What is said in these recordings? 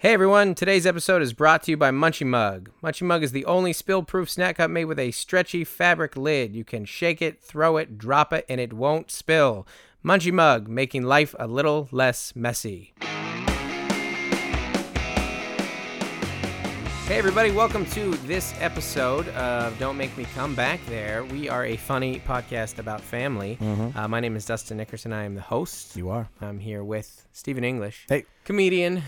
Hey everyone, today's episode is brought to you by Munchie Mug. Munchie Mug is the only spill proof snack cup made with a stretchy fabric lid. You can shake it, throw it, drop it, and it won't spill. Munchie Mug, making life a little less messy. Hey everybody, welcome to this episode of Don't Make Me Come Back There. We are a funny podcast about family. Uh, my name is Dustin Nickerson. I am the host. You are. I'm here with Stephen English, Hey. comedian,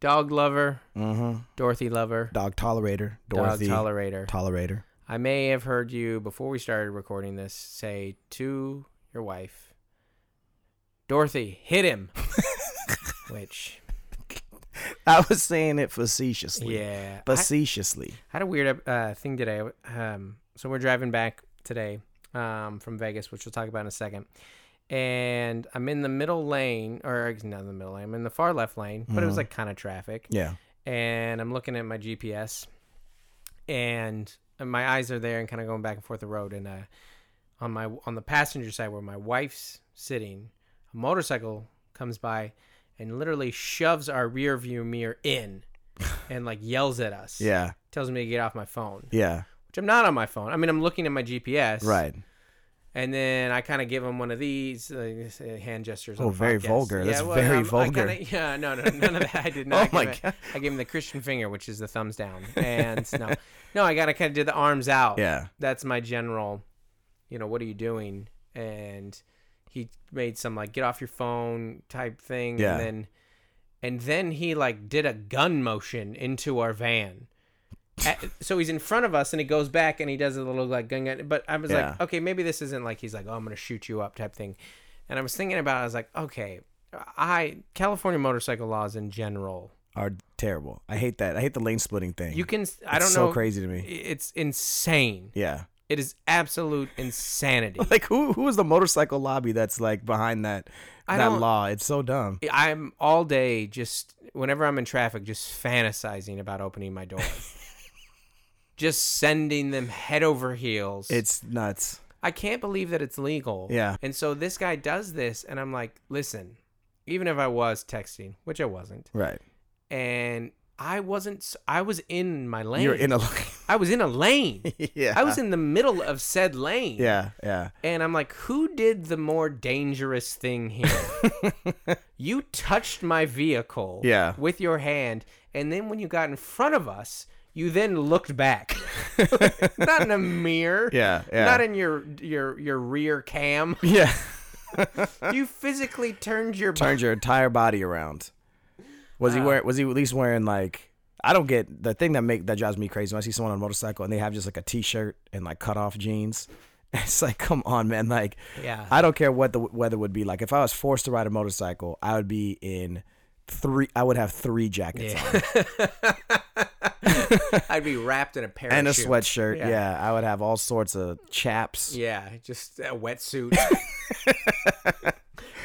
dog lover, Mm-hmm. Dorothy lover, Dog tolerator. Dorothy. dog tolerator. Tolerator. I may have heard you before we started recording this say to your wife, Dorothy, hit him. Which, I was saying it facetiously. yeah, facetiously. I had a weird uh, thing today. Um, so we're driving back today um, from Vegas, which we'll talk about in a second. And I'm in the middle lane, or not in the middle lane. I'm in the far left lane, but it was Mhm. like kind of traffic. Yeah. and I'm looking at my GPS, and my eyes are there and kind of going back and forth the road. And uh, on my on the passenger side where my wife's sitting, a motorcycle comes by and literally shoves our rear view mirror in, and like yells at us. Yeah. tells me to get off my phone, Yeah. which I'm not on my phone. I mean, I'm looking at my GPS. Right. And then I kind of give him one of these uh, hand gestures. Oh, very podcast. vulgar. That's well, very vulgar. kinda- yeah, no, no, none of that. I did not. Oh my it- God. I gave him the Christian finger, which is the thumbs down. And no, no, I gotta kind of do the arms out. Yeah. That's my general. You know, what are you doing? And he made some like get off your phone type thing. Yeah. And then, and then he like did a gun motion into our van. At- so he's in front of us and he goes back and he does a little like gun gun. But I was Yeah. like, okay, maybe this isn't like he's like, oh, I'm gonna shoot you up type thing. And I was thinking about, it, I was like, okay, I California motorcycle laws in general. Are terrible. I hate that. I hate the lane splitting thing. You can, I It's don't so know, So crazy to me. It's insane. Yeah. It is absolute insanity. Like who who is the motorcycle lobby that's like behind that I that law? It's so dumb. I'm all day just whenever I'm in traffic, just fantasizing about opening my door. just sending them head over heels. It's nuts. I can't believe that it's legal. Yeah. And so this guy does this, and I'm like, listen, even if I was texting, which I wasn't, Right. and I wasn't, I was in my lane. You're in a I was in a lane. Yeah. I was in the middle of said lane. Yeah, yeah. And I'm like, who did the more dangerous thing here? you touched my vehicle Yeah. with your hand, and then when you got in front of us, you then looked back. not in a mirror. Yeah, yeah. Not in your your your rear cam. Yeah. you physically turned your Turned your entire body around. Was he uh. wearing was he at least wearing like I don't get the thing that make that drives me crazy when I see someone on a motorcycle and they have just like a t shirt and like cut off jeans. It's like, come on, man. Like Yeah. I don't care what the weather would be like. If I was forced to ride a motorcycle, I would be in three I would have three jackets on. I'd be wrapped in a parachute. And a sweatshirt. Yeah. Yeah. I would have all sorts of chaps. Yeah, just a wetsuit.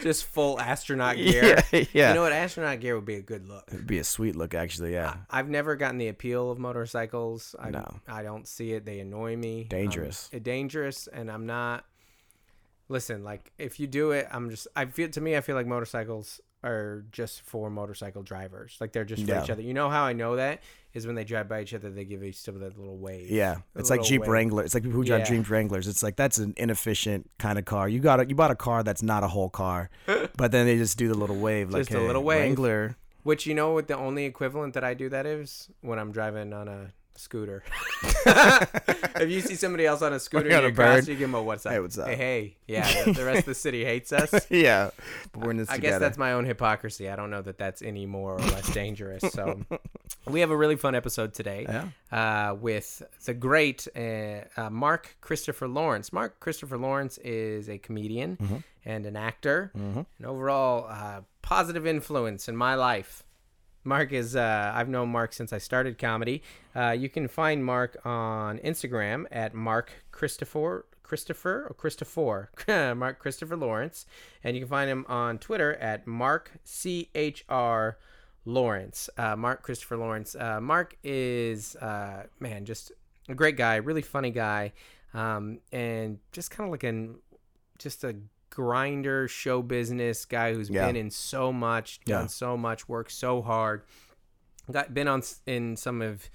just full astronaut gear. Yeah, yeah. You know what? Astronaut gear would be a good look. It'd be a sweet look actually, yeah. I've never gotten the appeal of motorcycles. I, No. I don't see it. They annoy me. Dangerous. Um, dangerous, and I'm not. Listen, like if you do it, I'm just. I feel to me, I feel like motorcycles are just for motorcycle drivers. Like they're just for Yeah. each other. You know how I know that is when they drive by each other, they give each other that little wave. Yeah, it's like Jeep wave. Wrangler. It's like people who drive Yeah. Jeep Wranglers. It's like that's an inefficient kind of car. You got a, you bought a car that's not a whole car, but then they just do the little wave, like Just a hey, little wave. Wrangler. Which you know what the only equivalent that I do that is when I'm driving on a scooter. if you see somebody else on a scooter Or on and you're across, you give them a what's up. Hey, what's up? Hey, hey. Yeah, the, the rest of the city hates us. yeah, but we're in this I together. guess that's my own hypocrisy. I don't know that that's any more or less dangerous. So we have a really fun episode today yeah. uh, with the great uh, uh, Mark Christopher Lawrence. Mark Christopher Lawrence is a comedian Mm-hmm. and an actor, and overall uh, positive influence in my life. Mark is, uh, I've known Mark since I started comedy. Uh, you can find Mark on Instagram at Mark Christopher. Christopher or Christopher, Mark Christopher Lawrence, and you can find him on Twitter at Mark C H R Lawrence. Uh, Mark Christopher Lawrence. Uh, Mark is uh, man, just a great guy, really funny guy, um, and just kind of like an just a grinder show business guy who's Yeah. been in so much, done Yeah. so much, worked so hard. got been on in some of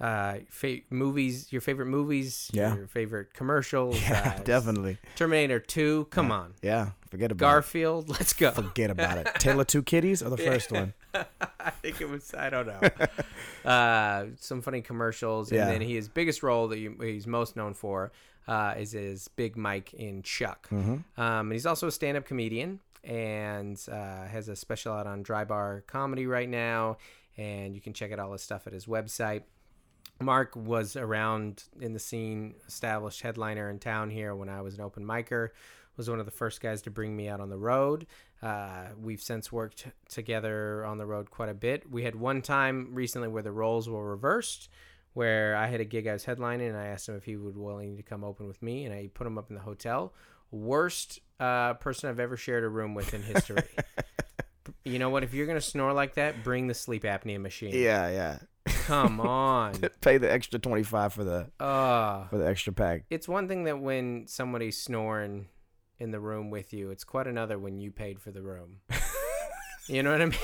uh fa- movies your favorite movies Yeah. your favorite commercials Yeah, uh, definitely. terminator 2 come on Yeah, forget about it. garfield let's go. Forget about it. Tail of Two Kitties or the first one? I think it was. I don't know. uh, some funny commercials, and Yeah. then his biggest role that you, he's most known for uh, is his Big Mike in Chuck. Mm-hmm. Um, and he's also a stand-up comedian and uh, has a special out on Dry Bar Comedy right now. And you can check out all his stuff at his website. Mark was around in the scene, established headliner in town here when I was an open micer. Was one of the first guys to bring me out on the road. Uh, we've since worked together on the road quite a bit. We had one time recently where the roles were reversed, where I had a gig I was headlining, and I asked him if he would willing to come open with me, and I put him up in the hotel. Worst uh, person I've ever shared a room with in history. you know what? If you're gonna snore like that, bring the sleep apnea machine. Yeah, yeah. Come on. Pay the extra twenty five for the Uh, for the extra pack. it's one thing that when somebody's snoring in the room with you, it's quite another when you paid for the room. you know what I mean?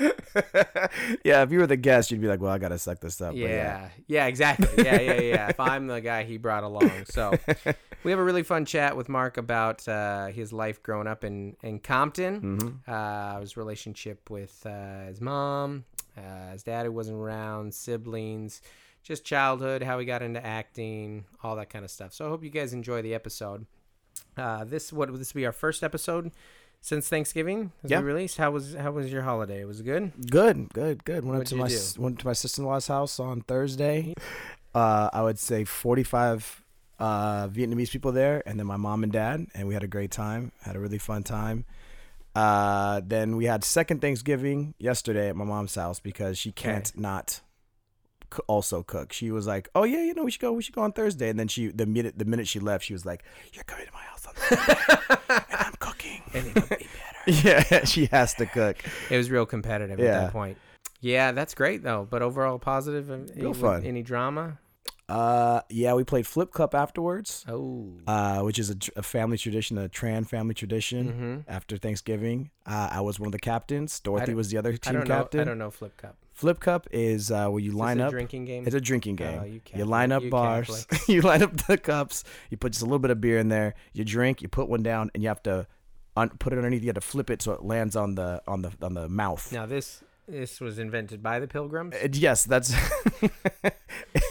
yeah, if you were the guest, you'd be like, "Well, I gotta suck this up." But Yeah. Yeah, exactly. Yeah, yeah, yeah. if I'm the guy he brought along. So we have a really fun chat with Mark about uh, his life growing up in, in Compton, hmm uh, his relationship with uh, his mom, uh, his dad who wasn't around, siblings, just childhood, how he got into acting, all that kind of stuff. So I hope you guys enjoy the episode. Uh, this what this will be our first episode since Thanksgiving as Yeah. released. How was how was your holiday? Was it good? Good, good, good. Went up to my do? went to my sister in law's house on Thursday. Uh, I would say forty five uh, Vietnamese people there, and then my mom and dad, and we had a great time. Had a really fun time. Uh, then we had second Thanksgiving yesterday at my mom's house because she can't not also cook. She was like, "Oh yeah, you know we should go. We should go on Thursday." And then she the minute the minute she left, she was like, "You're coming to my house on Thursday, and I'm cooking." And it'll be better. yeah, she has to cook. It was real competitive at that point. Yeah, that's great though. But overall, positive. uh, Real any, fun. Any drama? Uh, yeah, we played Flip Cup afterwards. Oh. uh, which is a, a family tradition, a Tran family tradition. Mm-hmm. After Thanksgiving, uh, I was one of the captains. Dorothy was the other I team don't know. captain. I don't know flip cup. Flip Cup is uh, where you Is line this a up. drinking game. It's a drinking game. Oh, you you line up you bars. You line up the cups. You put just a little bit of beer in there. You drink. You put one down, and you have to put it underneath. You have to flip it so it lands on the on the on the mouth. now this this was invented by the Pilgrims. Uh, yes, that's.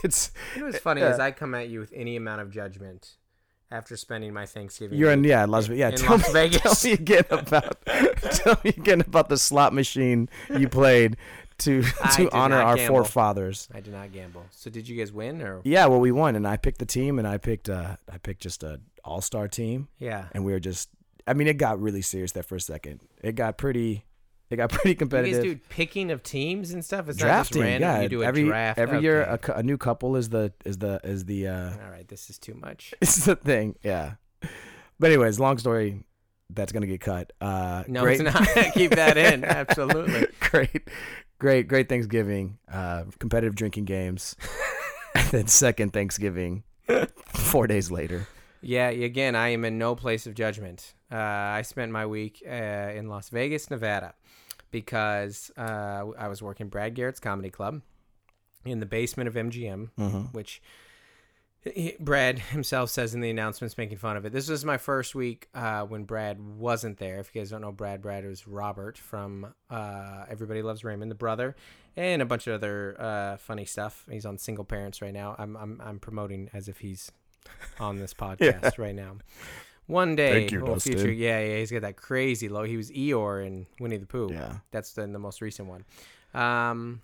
it's You know what's funny is. I come at you with any amount of judgment after spending my Thanksgiving. you're in yeah Las Vegas. Yeah, tell Las me, Vegas. Tell me again about tell me again about the slot machine you played to to honor our gamble. forefathers. I did not gamble. So did you guys win or? Yeah, well, we won, and I picked the team, and I picked uh, I picked just a all star team, Yeah. and we were just. I mean, it got really serious that first second. It got pretty. It got pretty competitive. You guys do picking of teams and stuff. It's Drafting, not just random. yeah. You do a every draft every year, a, a new couple is the is the is the uh, All right, this is too much. is the thing. Yeah. But anyways, long story. That's gonna get cut. Uh, No, great, it's not. Keep that in. Absolutely. great, great, great Thanksgiving. Uh, competitive drinking games. and then second Thanksgiving, four days later. Yeah, again, I am in no place of judgment. Uh, I spent my week uh, in Las Vegas, Nevada, because uh, I was working Brad Garrett's Comedy Club in the basement of MGM, Mm-hmm. which he, Brad himself says in the announcements, making fun of it. This was my first week uh, when Brad wasn't there. If you guys don't know Brad, Brad was Robert from uh, Everybody Loves Raymond, the brother, and a bunch of other uh, funny stuff. He's on Single Parents right now. I'm I'm, I'm promoting as if he's on this podcast right now. One day, Thank you, well, future, yeah, yeah, he's got that crazy low. He was Eeyore in Winnie the Pooh. Yeah. That's the, the most recent one. Um,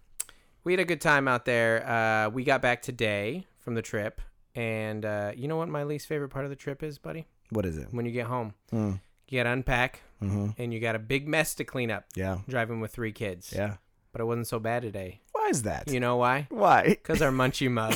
we had a good time out there. Uh, we got back today from the trip, and uh, you know what my least favorite part of the trip is, buddy? What is it? When you get home, Mm. you got to unpack, Mm-hmm. and you got a big mess to clean up. Yeah. Driving with three kids, Yeah. but it wasn't so bad today. Why is that? You know why? Why? Because our munchie mug.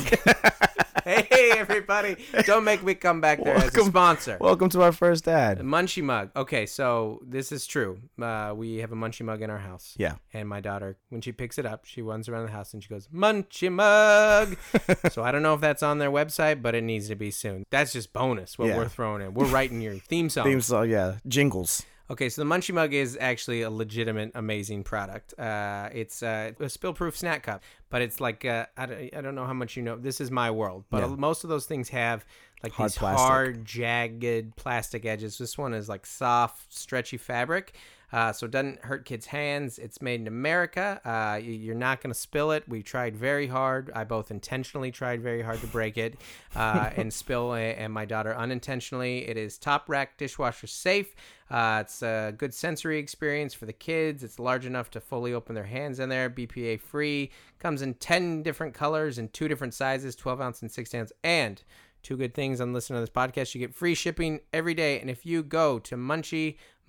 Hey, everybody! Don't make me come back there as a Welcome- sponsor. Welcome to our first ad. munchie mug. Okay, so this is true. Uh, we have a munchie mug in our house. Yeah. And my daughter, when she picks it up, she runs around the house and she goes, Munchie mug. so I don't know if that's on their website, but it needs to be soon. That's just bonus what Yeah. we're throwing in. We're writing your theme song. Theme song. Yeah. Jingles. Okay, so the Munchie Mug is actually a legitimate, amazing product. Uh, it's uh, a spill-proof snack cup, but it's like uh, I, don't, I don't know how much you know. This is my world, but Yeah. most of those things have like Hard these plastic. hard, jagged plastic edges. This one is like soft, stretchy fabric. Uh, so it doesn't hurt kids' hands. It's made in America. Uh, you're not going to spill it. We tried very hard. I both intentionally tried very hard to break it uh, and spill, a- and my daughter unintentionally. It is top rack dishwasher safe. Uh, it's a good sensory experience for the kids. It's large enough to fully open their hands in there. BPA free. Comes in 10 different colors and two different sizes 12 ounce and 6 ounce. And two good things on listening to this podcast. You get free shipping every day. And if you go to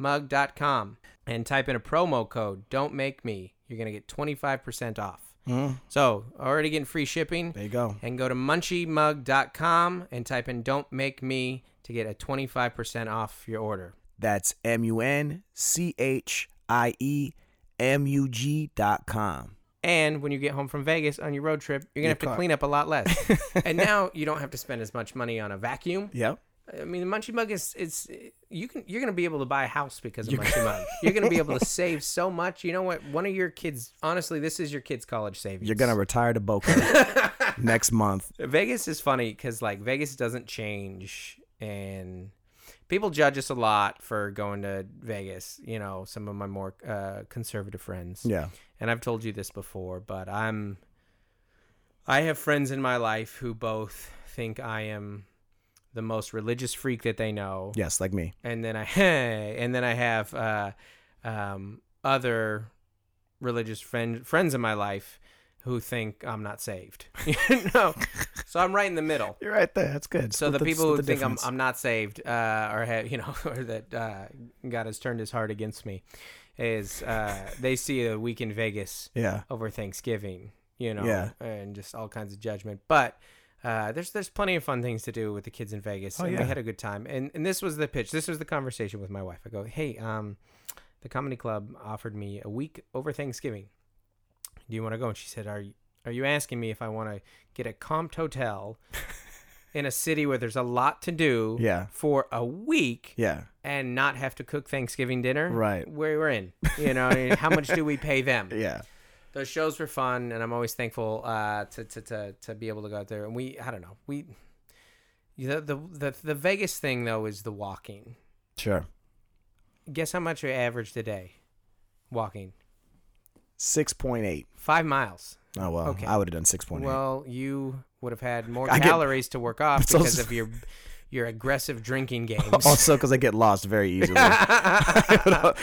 munchiemug.com and type in a promo code, don't make me, you're going to get 25% off. Mm. So, already getting free shipping. There you go. And go to munchiemug.com and type in don't make me to get a 25% off your order. That's M U N C H I E M U G dot com. And when you get home from Vegas on your road trip, you're going to have to clean up a lot less. and now you don't have to spend as much money on a vacuum. Yep. I mean, the Munchie Mug is it's you can you're gonna be able to buy a house because of Munchie Mug. You're gonna be able to save so much. You know what? One of your kids, honestly, this is your kid's college savings. You're gonna retire to Boca next month. Vegas is funny because like Vegas doesn't change, and people judge us a lot for going to Vegas. You know, some of my more uh, conservative friends. Yeah. and I've told you this before, but I'm I have friends in my life who both think I am the most religious freak that they know, Yes, like me. and then I and then I have uh, um, other religious friend, friends in my life who think I'm not saved. you know, so I'm right in the middle. You're right there. That's good. So Split the people who the think I'm. I'm not saved, uh, or have you know, or that uh, God has turned His heart against me, is uh, they see a week in Vegas yeah. over Thanksgiving, you know, Yeah. and just all kinds of judgment. But uh, there's there's plenty of fun things to do with the kids in Vegas, Oh, and yeah. we had a good time. And and this was the pitch. This was the conversation with my wife. I go, hey, um, the comedy club offered me a week over Thanksgiving. Do you want to go? And she said, are you are you asking me if I want to get a comped hotel in a city where there's a lot to do Yeah. for a week? Yeah. And not have to cook Thanksgiving dinner, Right. Where we're in, you know, I mean, how much do we pay them? Yeah. Those shows were fun and i'm always thankful uh to, to to to be able to go out there and we i don't know we the the the, the vegas thing though is the walking Sure. guess how much you averaged a day walking Six point eight. five miles Oh well. Okay. I would have done six point eight. well you would have had more I get- calories to work off because also- of your your aggressive drinking games also, because I get lost very easily. I'm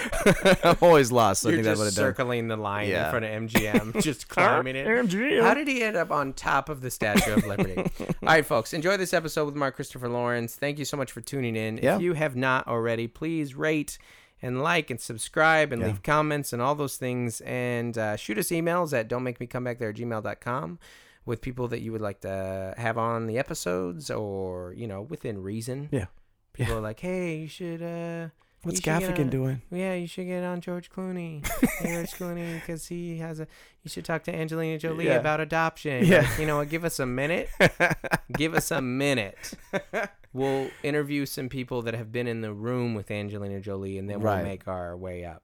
always lost. So I You're think that just would have done. circling the line in front of MGM, just climbing it. MGM. How did he end up on top of the Statue of Liberty? All right, folks, enjoy this episode with Mark Christopher Lawrence. Thank you so much for tuning in. Yeah. If you have not already, please rate and like and subscribe and Yeah. leave comments and all those things. And uh, shoot us emails at don't make me come back there at gmail.com with people that you would like to have on the episodes or, you know, within reason. Yeah. People are like, hey, you should. Uh, What's you should get Gaffigan doing? yeah, you should get on George Clooney. George Clooney, because he has a. You should talk to Angelina Jolie Yeah. about adoption. Yeah. Like, you know, what, give us a minute. give us a minute. We'll interview some people that have been in the room with Angelina Jolie, and then we'll make our way up.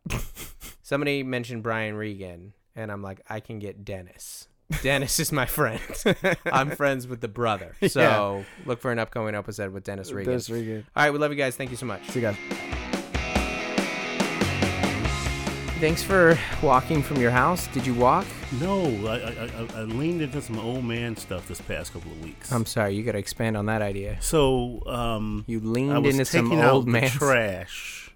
Somebody mentioned Brian Regan, and I'm like, I can get Dennis. Dennis is my friend. I'm friends with the brother. So look for an upcoming episode with Dennis Regan. That's really good. All right, we love you guys. Thank you so much. See you guys. Thanks for walking from your house. Did you walk? No, I, I, I, I leaned into some old man stuff this past couple of weeks. I'm sorry, you got to expand on that idea. so, um, You I leaned was into some taking out old the man. trash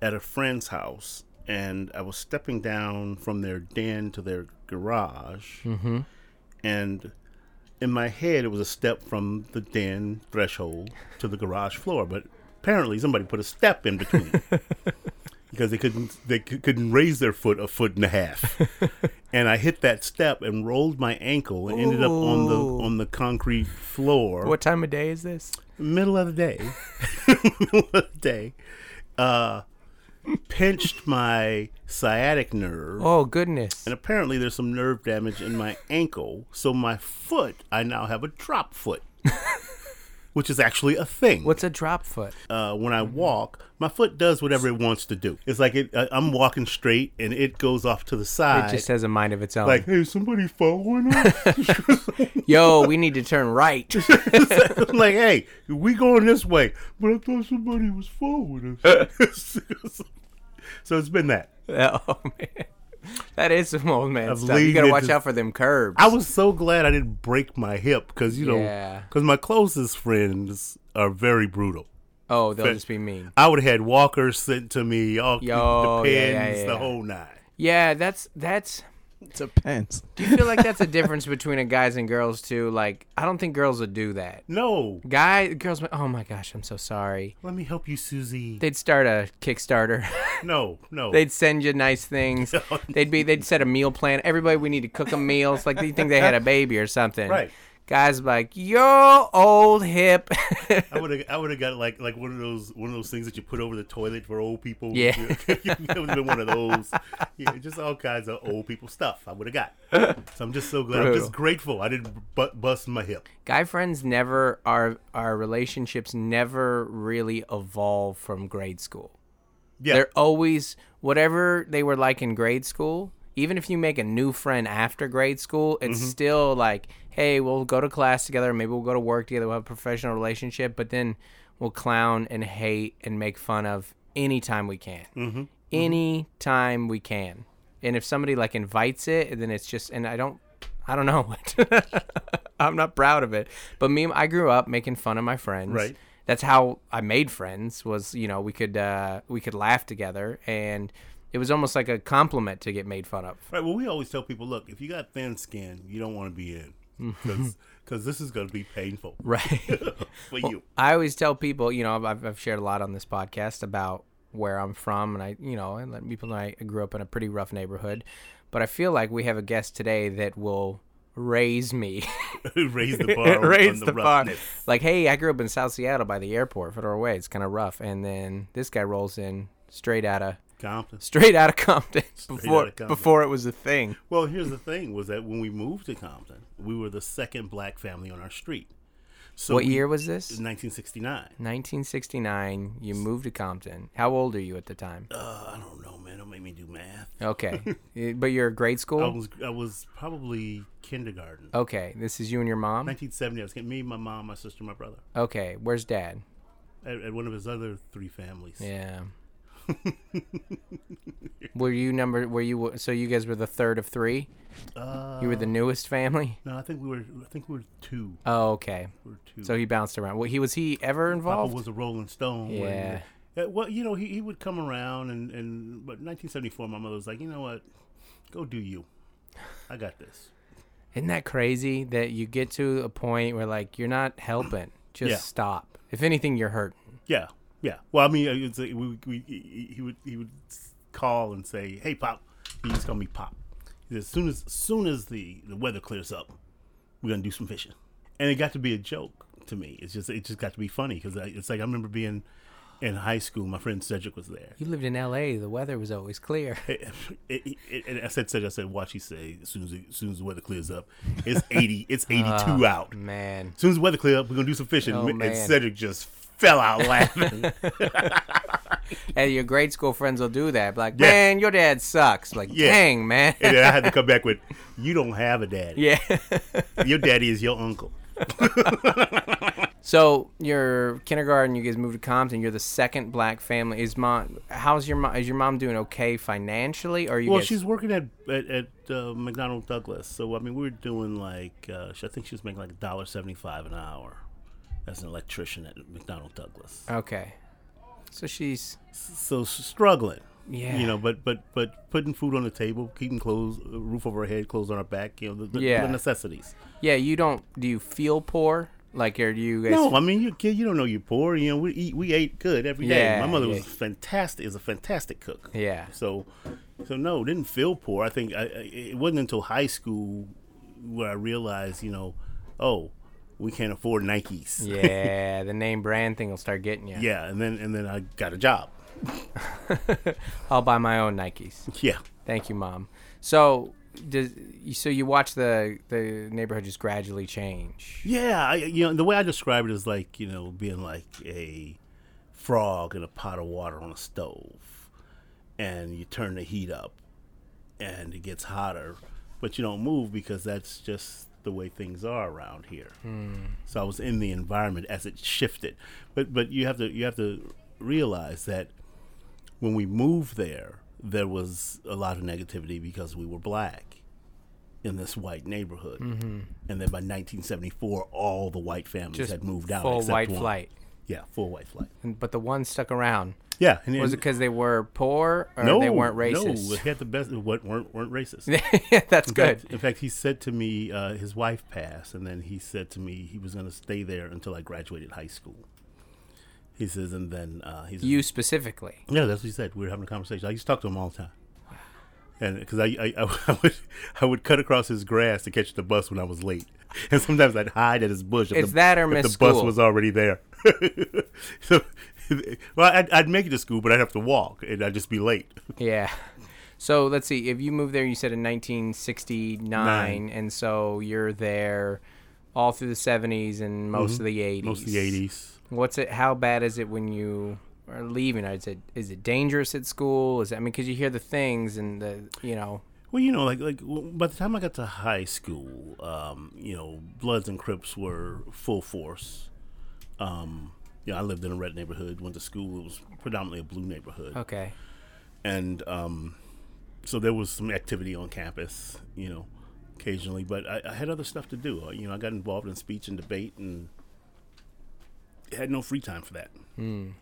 at a friend's house, and I was stepping down from their den to their garage, Mm-hmm. and in my head, it was a step from the den threshold to the garage floor, but apparently somebody put a step in between. Because they couldn't, they couldn't raise their foot a foot and a half, and I hit that step and rolled my ankle and ended up on the on the concrete floor What time of day is this? middle of the day, middle of the day, uh, pinched my sciatic nerve, Oh goodness! and apparently there's some nerve damage in my ankle. So my foot, I now have a drop foot. which is actually a thing. What's a drop foot? uh, when I walk, my foot does whatever it wants to do. It's like it, I, I'm walking straight and it goes off to the side. It just has a mind of its own. like, hey, somebody following us? Yo, we need to turn right. like, hey, we going this way. But I thought somebody was following us. so it's been that. oh man, that is some old man I've stuff. You gotta watch out for them curbs. I was so glad I didn't break my hip because, you know, Yeah. because my closest friends are very brutal. oh, they'll just be mean. I would have had walkers sent to me, all Yo, the yeah, pins, yeah, yeah, the whole nine. Yeah, that's that's. Depends. Do you feel like that's a difference between a guys and girls too? Like, I don't think girls would do that. No, Guy, girls, went, oh my gosh, I'm so sorry. let me help you, Susie. They'd start a Kickstarter. no, no. they'd send you nice things. They'd be, they'd set a meal plan. Everybody, we need to cook them meals. Like they think they had a baby or something. Right. Guys like, yo, old hip. I would have, I would have got like like one of those one of those things that you put over the toilet for old people. Yeah. it would have been one of those. Yeah, just all kinds of old people stuff. I would have got. So I'm just so glad. I'm just grateful I didn't bu- bust my hip. Guy friends never, our our relationships never really evolve from grade school. Yeah, They're always whatever they were like in grade school. Even if you make a new friend after grade school, it's Mm-hmm. still like, hey, we'll go to class together. Maybe we'll go to work together. We'll have a professional relationship, but then we'll clown and hate and make fun of anytime we can. Mm-hmm. Anytime we can. And if somebody like invites it, then it's just, and I don't, I don't know. I'm not proud of it. But me, I grew up making fun of my friends Right. that's how I made friends was you know we could uh, we could laugh together and it was almost like a compliment to get made fun of. right. Well, we always tell people, look, if you got thin skin, you don't want to be in because this is going to be painful Right. for you. I always tell people, you know, I've, I've shared a lot on this podcast about where I'm from, and I, you know, and let people know I grew up in a pretty rough neighborhood, but I feel like we have a guest today that will raise me, Raise the bar. raise on the, the, bar. Like, hey, I grew up in South Seattle by the airport, Federal Way. It's kind of rough, and then this guy rolls in straight out of Compton. straight out of Compton before outta Compton. before it was a thing. Well, here's the thing: was that when we moved to Compton, we were the second black family on our street. So what we- year was this? 1969. 1969. You moved to Compton. How old are you at the time? Uh, I don't know, man. Don't make me do math. Okay, but you're in grade I school. was I was probably kindergarten. Okay, this is you and your mom. 1970. I was me, my mom, my sister, my brother, Okay, where's dad? at, at one of his other three families. Yeah. were you number? Were you? So you guys were the third of three. Uh, You were the newest family. no, I think we were. I think we were two. Oh, okay. We were two. So he bounced around. Well, he was he ever Papa involved? was a Rolling Stone. Yeah. when- Uh, well, you know, he, he would come around and and but 1974, my mother was like, you know what, go do you. I got this. Isn't that crazy that you get to a point where like you're not helping? Just Yeah. stop. If anything, you're hurting. Yeah, yeah. Well, I mean, uh, it's, uh, we, we, he would he would call and say, "Hey, Pop," he just call me Pop. He said, As soon as, as soon as the, the weather clears up, we're gonna do some fishing, and it got to be a joke to me. It's just it just got to be funny because it's like I remember being in high school. My friend Cedric was there. You lived in L.A. The weather was always clear. It, it, it, and I said, Cedric, I said, watch. He say, as soon as as soon as the weather clears up, it's eighty, it's eighty-two out. Man. As soon as the weather clears up, we're gonna do some fishing. Oh, and man. Cedric just fell out laughing. And your grade school friends will do that. Like, Yeah. man, your dad sucks. Like, Yeah. dang, man. and then I had to come back with, "You don't have a daddy. yeah. Your daddy is your uncle." so your kindergarten, you guys moved to Compton. You're the second black family. Is mom? How's your mom? Is your mom doing okay financially? Or are you Well, guys? she's working at at, at uh, McDonnell Douglas, so I mean, we were doing like uh, I think she was making like a dollar seventy five an hour as an electrician at McDonnell Douglas. okay. So she's So struggling, yeah. you know, but but but putting food on the table, keeping clothes, uh, roof over her head, clothes on her back, you know, the, the, Yeah. the necessities. Yeah. You don't. Do you feel poor? Like, do you guys? No, I mean, you kid, you don't know you're poor. You know, we eat, we ate good every day. Yeah, My mother yeah. was fantastic, is a fantastic cook. Yeah. So, so no, didn't feel poor. I think I, it wasn't until high school where I realized, you know, oh, we can't afford Nikes. Yeah. the name brand thing will start getting you. Yeah, and then and then I got a job. I'll buy my own Nikes. Yeah. Thank you, mom. So does so you watch the the neighborhood just gradually change. Yeah, I, you know the way I describe it is like you know being like a frog in a pot of water on a stove, and you turn the heat up, and it gets hotter, but you don't move because that's just the way things are around here. Hmm. So I was in the environment as it shifted, but but you have to you have to realize that when we moved there, there was a lot of negativity because we were black in this white neighborhood, mm-hmm. and then by 1974, all the white families Just had moved out. full white one. flight. Yeah, full white flight. And, but the one stuck around. Yeah, and Was it because they were poor or no, they weren't racist? No, they had the best. What weren't weren't racist. That's In good. fact, in fact, he said to me, uh, his wife passed, and then he said to me he was going to stay there until I graduated high school. He says, and then uh, he's You specifically. Yeah, that's what he said. We were having a conversation. I used to talk to him all the time, and because I, I, I, I would I would cut across his grass to catch the bus when I was late, and sometimes I'd hide at his bush. It's the, that or miss the bus was already there. so, well, I'd, I'd make it to school, but I'd have to walk, and I'd just be late. Yeah. So let's see. If you moved there, you said in 1969, Nine. and so you're there all through the 70s and most of the 80s. Mm-hmm. Most of the '80s. What's it? How bad is it when you are leaving? Is it is it dangerous at school? Is it, I mean, because you hear the things and the you know. Well, you know, like like by the time I got to high school, um, you know, Bloods and Crips were full force. Um, you know, I lived in a red neighborhood. Went to school. It was predominantly a blue neighborhood, Okay. and um, so there was some activity on campus. You know, occasionally, but I, I had other stuff to do. You know, I got involved in speech and debate, and had no free time for that. You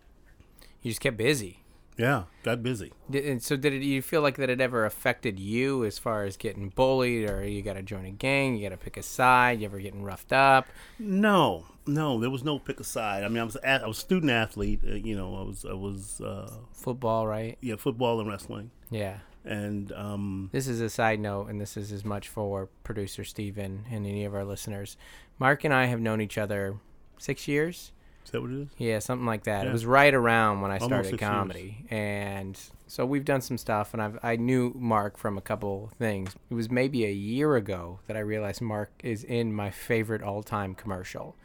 just kept busy. Yeah, got busy. Did, and so did it, you feel like that it ever affected you as far as getting bullied or you got to join a gang, you got to pick a side, you ever getting roughed up? No, no, there was no pick a side. I mean, I was a- I was student athlete. Uh, you know, I was I was uh, Football, right? yeah, football and wrestling, Yeah. and um, This is a side note, and this is as much for producer Steven and any of our listeners. Mark and I have known each other six years. is that what it is? Yeah, something like that. It was right around when I Almost started six years. comedy, and so we've done some stuff. And I've I knew Mark from a couple things. It was maybe a year ago that I realized Mark is in my favorite all-time commercial.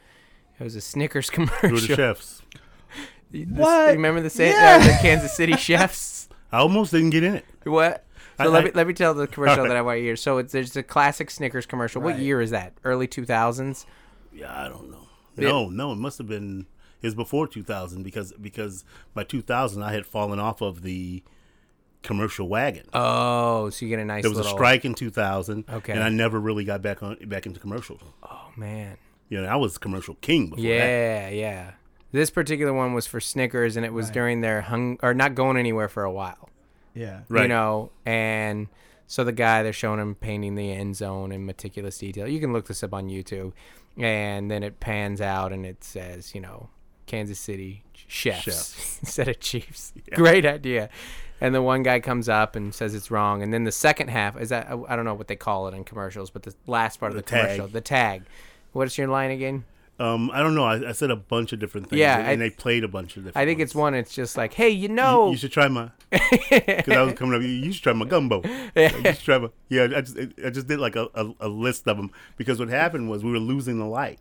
It was a Snickers Who commercial. were the chefs? The- What? You remember the, Sa- Yeah. uh, the Kansas City chefs? I almost didn't get in it. What? So I- let I- me let me tell the commercial Alright. that I want to hear. So it's there's a classic Snickers commercial. What year is that? Early two thousands. Yeah, I don't know. Yeah. No, no, it must have been. It was before 2000 because because by 2000 I had fallen off of the commercial wagon. Oh, so you get a nice there was little. a strike in 2000, Okay. and I never really got back on back into commercials. Oh man. You know, I was commercial king before that. Yeah, yeah. This particular one was for Snickers, and it was Right. during their hung or not going anywhere for a while. Yeah. You Right. know, and so the guy they're showing him painting the end zone in meticulous detail. You can look this up on YouTube, and then it pans out and it says, you know, Kansas City chefs, Chefs. instead of Chiefs. Great idea. And the one guy comes up and says it's wrong, and then the second half is that I don't know what they call it in commercials, but the last part of the, The tag. commercial, the tag. What's your line again? Um, I don't know. I, I said a bunch of different things. Yeah, and, I- they played a bunch of different. I think it's one. It's just like, hey, you You- know, You, should try my because I was coming up. You, you should try my gumbo. You should try my yeah. I just I just did like a, a, a list of them because what happened was we were losing the light,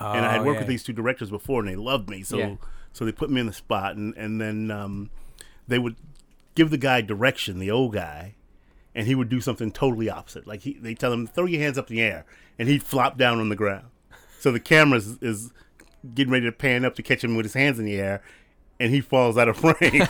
and I had Oh, worked yeah. with these two directors before, and they loved me. So Yeah. so they put me in the spot, and and then um, they would give the guy direction, the old guy, and he would do something totally opposite. Like he, they tell him throw your hands up in the air, and he'd flop down on the ground. So the camera is, is getting ready to pan up to catch him with his hands in the air, and he falls out of frame.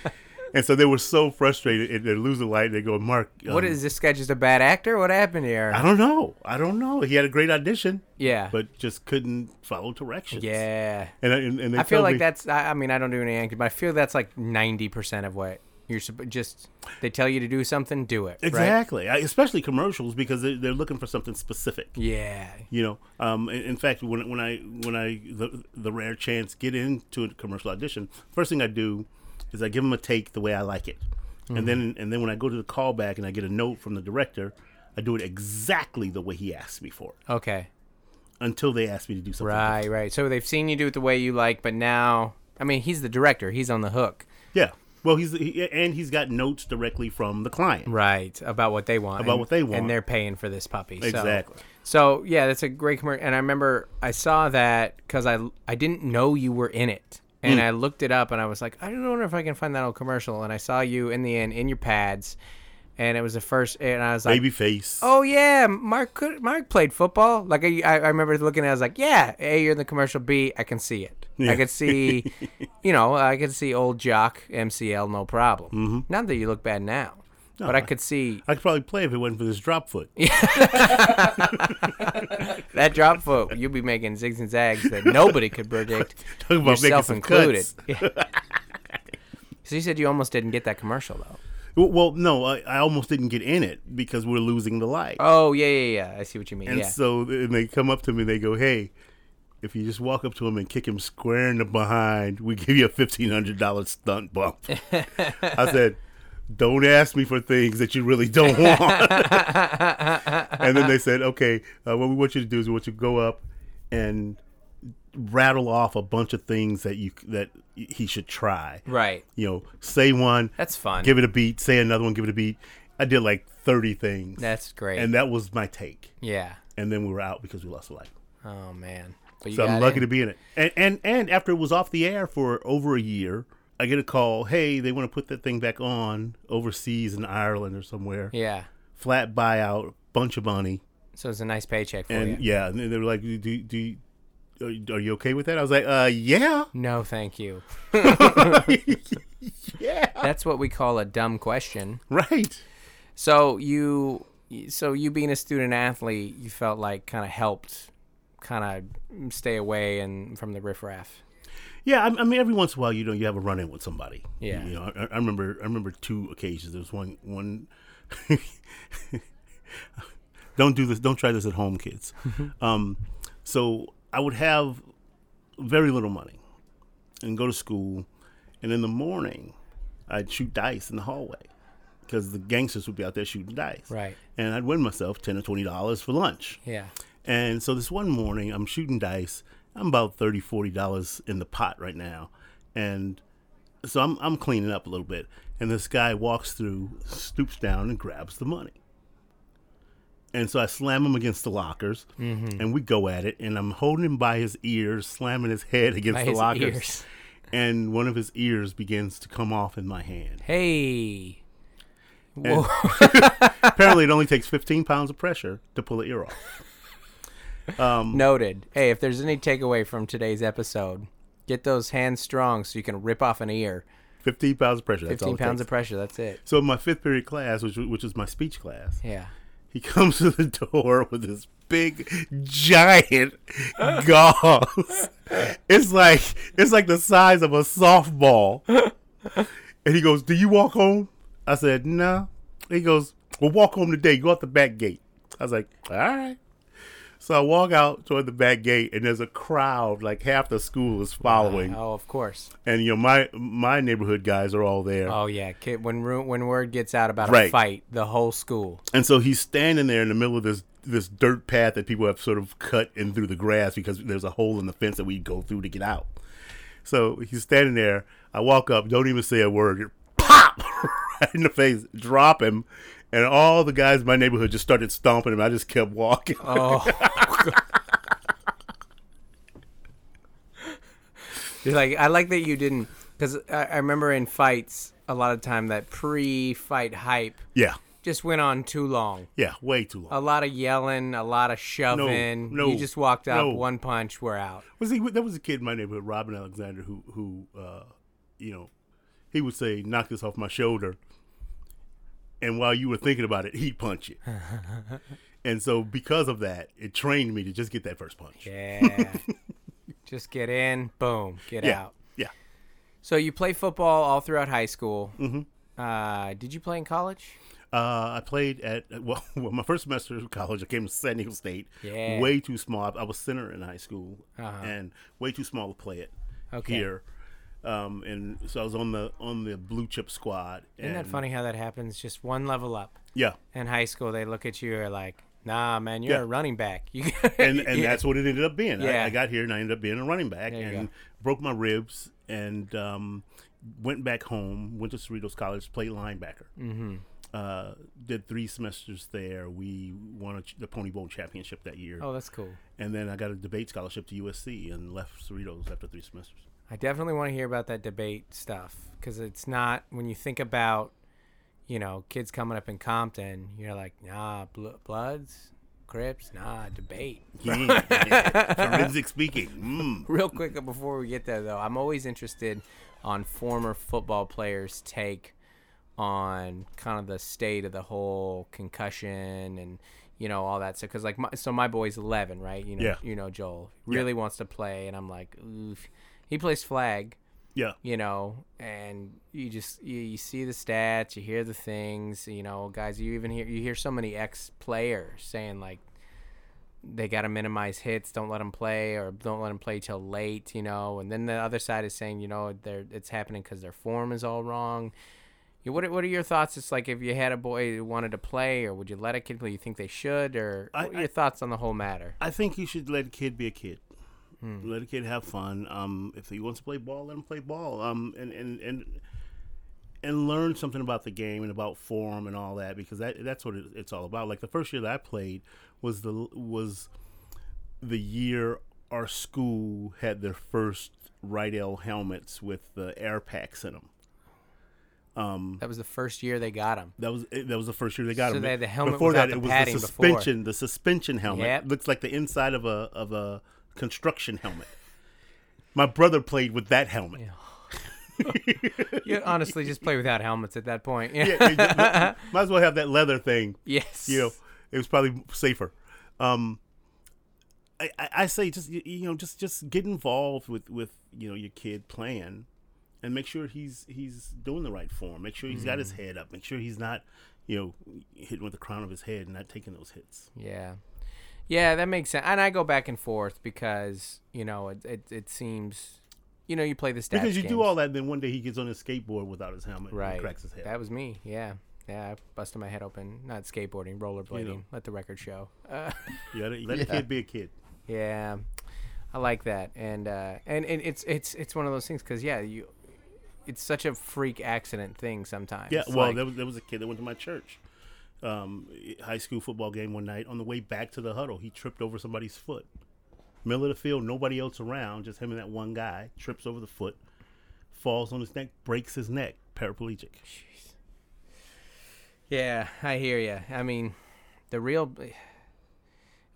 and so they were so frustrated. They lose the light. They go, Mark. what um, is this guy just a bad actor? What happened here? I don't know. I don't know. He had a great audition, yeah, but just couldn't follow directions. yeah. And, I- and, and they I feel like me- that's. I, I mean, I don't do any acting, but I feel that's like ninety percent of what you're just. They tell you to do something, do it. Right? exactly, I, especially commercials because they, they're looking for something specific. Yeah. You know, um, in, in fact, when when I when I the, the rare chance get into a commercial audition, first thing I do is I give them a take the way I like it, and then and then when I go to the callback and I get a note from the director, I do it exactly the way he asked me for it Okay. until they ask me to do something. Right. different. Right. So they've seen you do it the way you like, but now, I mean, he's the director. He's on the hook. Yeah. Well, he's he, and he's got notes directly from the client. Right about what they want. About and- what they want. and they're paying for this puppy. Exactly. So, yeah, that's a great commercial. And I remember I saw that because I I didn't know you were in it, and Hmm. I looked it up, and I was like, I don't know if I can find that old commercial. And I saw you in the end in your pads, and it was the first, and I was like, Baby face. Oh yeah, Mark could Mark played football. Like I, I remember looking at, it, I was like, yeah, A, you're in the commercial. B, I can see it. I could see, you know, I could see old jock MCL, no problem. Mm-hmm. Not that you look bad now, but I could see I could probably play if it wasn't for this drop foot. that drop foot. You'd be making zigs and zags that nobody could predict, Talking about making yourself some included. cuts. so you said you almost didn't get that commercial though. Well, no, I, I almost didn't get in it because we're losing the light. Oh yeah, yeah, yeah. I see what you mean. and yeah. so and they come up to me and they go, "Hey, if you just walk up to him and kick him square in the behind, we give you a fifteen hundred dollar stunt bump." I said, "Don't ask me for things that you really don't want." and then they said, "Okay, uh, what we want you to do is we want you to go up and rattle off a bunch of things that you that he should try. right. You know, say one, That's fun. give it a beat. Say another one, give it a beat." I did like thirty things, That's great. and that was my take. yeah. And then we were out because we lost the light. Oh man. But So I'm lucky in. to be in it. And, and and after it was off the air for over a year, I get a call. Hey, they want to put that thing back on overseas in Ireland or somewhere. Yeah. Flat buyout, bunch of money, So it's a nice paycheck for and you. yeah, and they were like, "Do do, do you- are you- are you okay with that?" I was like, "Uh, yeah, No, thank you. yeah, That's what we call a dumb question. right." So you, so you being a student athlete, you felt like kind of helped, kind of stay away and from the riffraff. Yeah, I, I mean, every once in a while, you know, you have a run in with somebody. Yeah. you know, I, I remember, I remember two occasions. There was one, one. don't do this. Don't try this at home, kids. um, so I would have very little money and go to school, and in the morning, I'd shoot dice in the hallway because the gangsters would be out there shooting dice. Right. And I'd win myself ten or twenty dollars for lunch. Yeah. And so this one morning, I'm shooting dice. I'm about 30 40 dollars in the pot right now, and so I'm I'm cleaning up a little bit. And this guy walks through, stoops down, and grabs the money. And so I slam him against the lockers, and we go at it. And I'm holding him by his ears, slamming his head against By the lockers. ears. And one of his ears begins to come off in my hand. Hey. Whoa. apparently, it only takes 15 pounds of pressure to pull the ear off. Um, Noted. Hey, if there's any takeaway from today's episode, get those hands strong so you can rip off an ear. 15 pounds of pressure. That's all 15 it pounds takes. of pressure. That's it. So my fifth period class, which which is my speech class, Yeah. He comes to the door with this big, giant gauze. It's like it's like the size of a softball. And he goes, "Do you walk home?" I said, "No." He goes, "Well, walk home today. Go out the back gate." I was like, "All right." So I walk out toward the back gate, and there's a crowd. Like half the school is following, Oh, of course. and you know my my neighborhood guys are all there. Oh yeah. Kid, when ru- when word gets out about a fight, the whole school. And so he's standing there in the middle of this this dirt path that people have sort of cut in through the grass because there's a hole in the fence that we go through to get out. So he's standing there. I walk up, don't even say a word. Pop right in the face, drop him, and all the guys in my neighborhood just started stomping him. I just kept walking. Oh. You're like I like that you didn't because I, I remember in fights a lot of time that pre-fight hype yeah, just went on too long. yeah, way too long. A lot of yelling, a lot of shoving. no, you just walked up, no. one punch, we're out. Was he? There was a kid in my neighborhood, Robin Alexander, who who uh, you know, he would say, "Knock this off my shoulder," and while you were thinking about it, he'd punch you. and so, because of that, it trained me to just get that first punch. Yeah. just get in, boom, get yeah, out. yeah. So you play football all throughout high school. Mm-hmm. Uh, did you play in college? Uh, I played at well, well, my first semester of college. I came to San Diego State. Yeah. Way too small. I was center in high school, Uh-huh. and way too small to play it Okay. here. Um, and so I was on the on the blue chip squad. Isn't that funny how that happens? Just one level up. Yeah. In high school, they look at you and are like, "Nah, man, you're Yeah. a running back." You and and Yeah. that's what it ended up being. Yeah. I, I got here and I ended up being a running back and go. broke my ribs and um, went back home, went to Cerritos College, played linebacker. Mm-hmm. Uh, did three semesters there. We won a ch- the Pony Bowl championship that year, Oh, that's cool. and then I got a debate scholarship to USC and left Cerritos after three semesters. I definitely want to hear about that debate stuff because it's not when you think about, you know, kids coming up in Compton. You're like, nah, bl- Bloods, Crips, nah, debate. Yeah, forensic speaking. Mm. Real quick before we get there, though, I'm always interested on former football players' take on kind of the state of the whole concussion and you know all that stuff. Because like, my, so my boy's 11, right? You know, Yeah. you know Joel really wants to play, and I'm like, oof. He plays flag, Yeah, you know, and you just you, you see the stats, you hear the things, you know, guys. You even hear you hear so many ex players saying like they got to minimize hits, don't let them play, or don't let them play till late, you know. And then the other side is saying, you know, they're it's happening because their form is all wrong. You, what are, what are your thoughts? It's like if you had a boy who wanted to play, or would you let a kid play? You think they should, or I- what are your thoughts on the whole matter? I think you should let a kid be a kid. Let a kid have fun. Um, if he wants to play ball, let him play ball. Um, and and and and learn something about the game and about form and all that because that that's what it, it's all about. Like the first year that I played was the was the year our school had their first Riddell helmets with the air packs in them. That was the first year they got them. That was that was the first year they got So them. they had the helmet before that, the it was the before. suspension. The suspension helmet Yep. looks like the inside of a of a construction helmet. My brother played with that helmet. You honestly just play without helmets at that point. Yeah, just- might as well have that leather thing. yes. You know, it was probably safer. Um, I, I, I say just you, know just just get involved with with you know your kid playing, and make sure he's he's doing the right form. Make sure he's got Mm. his head up. Make sure he's not you know hitting with the crown of his head and not taking those hits. Yeah. Yeah, that makes sense. And I go back and forth because, you know, it it, it seems you know, you play the stats Because you do all that, then one day he gets on his skateboard without his helmet right. and cracks his head. That was me. Yeah. Yeah, I busted my head open. Not skateboarding, rollerblading. know. Let the record show. Uh, You gotta let a kid be a kid. yeah, I like that, and uh, and, and it's it's it's one of those things because yeah, you, it's such a freak accident thing sometimes. Yeah, well, like- there was there was a kid that went to my church, um, high school football game one night. On the way back to the huddle, he tripped over somebody's foot. Middle of the field, nobody else around, just him and that one guy. Trips over the foot, falls on his neck, breaks his neck, paraplegic. Yeah, I hear you. I mean, the real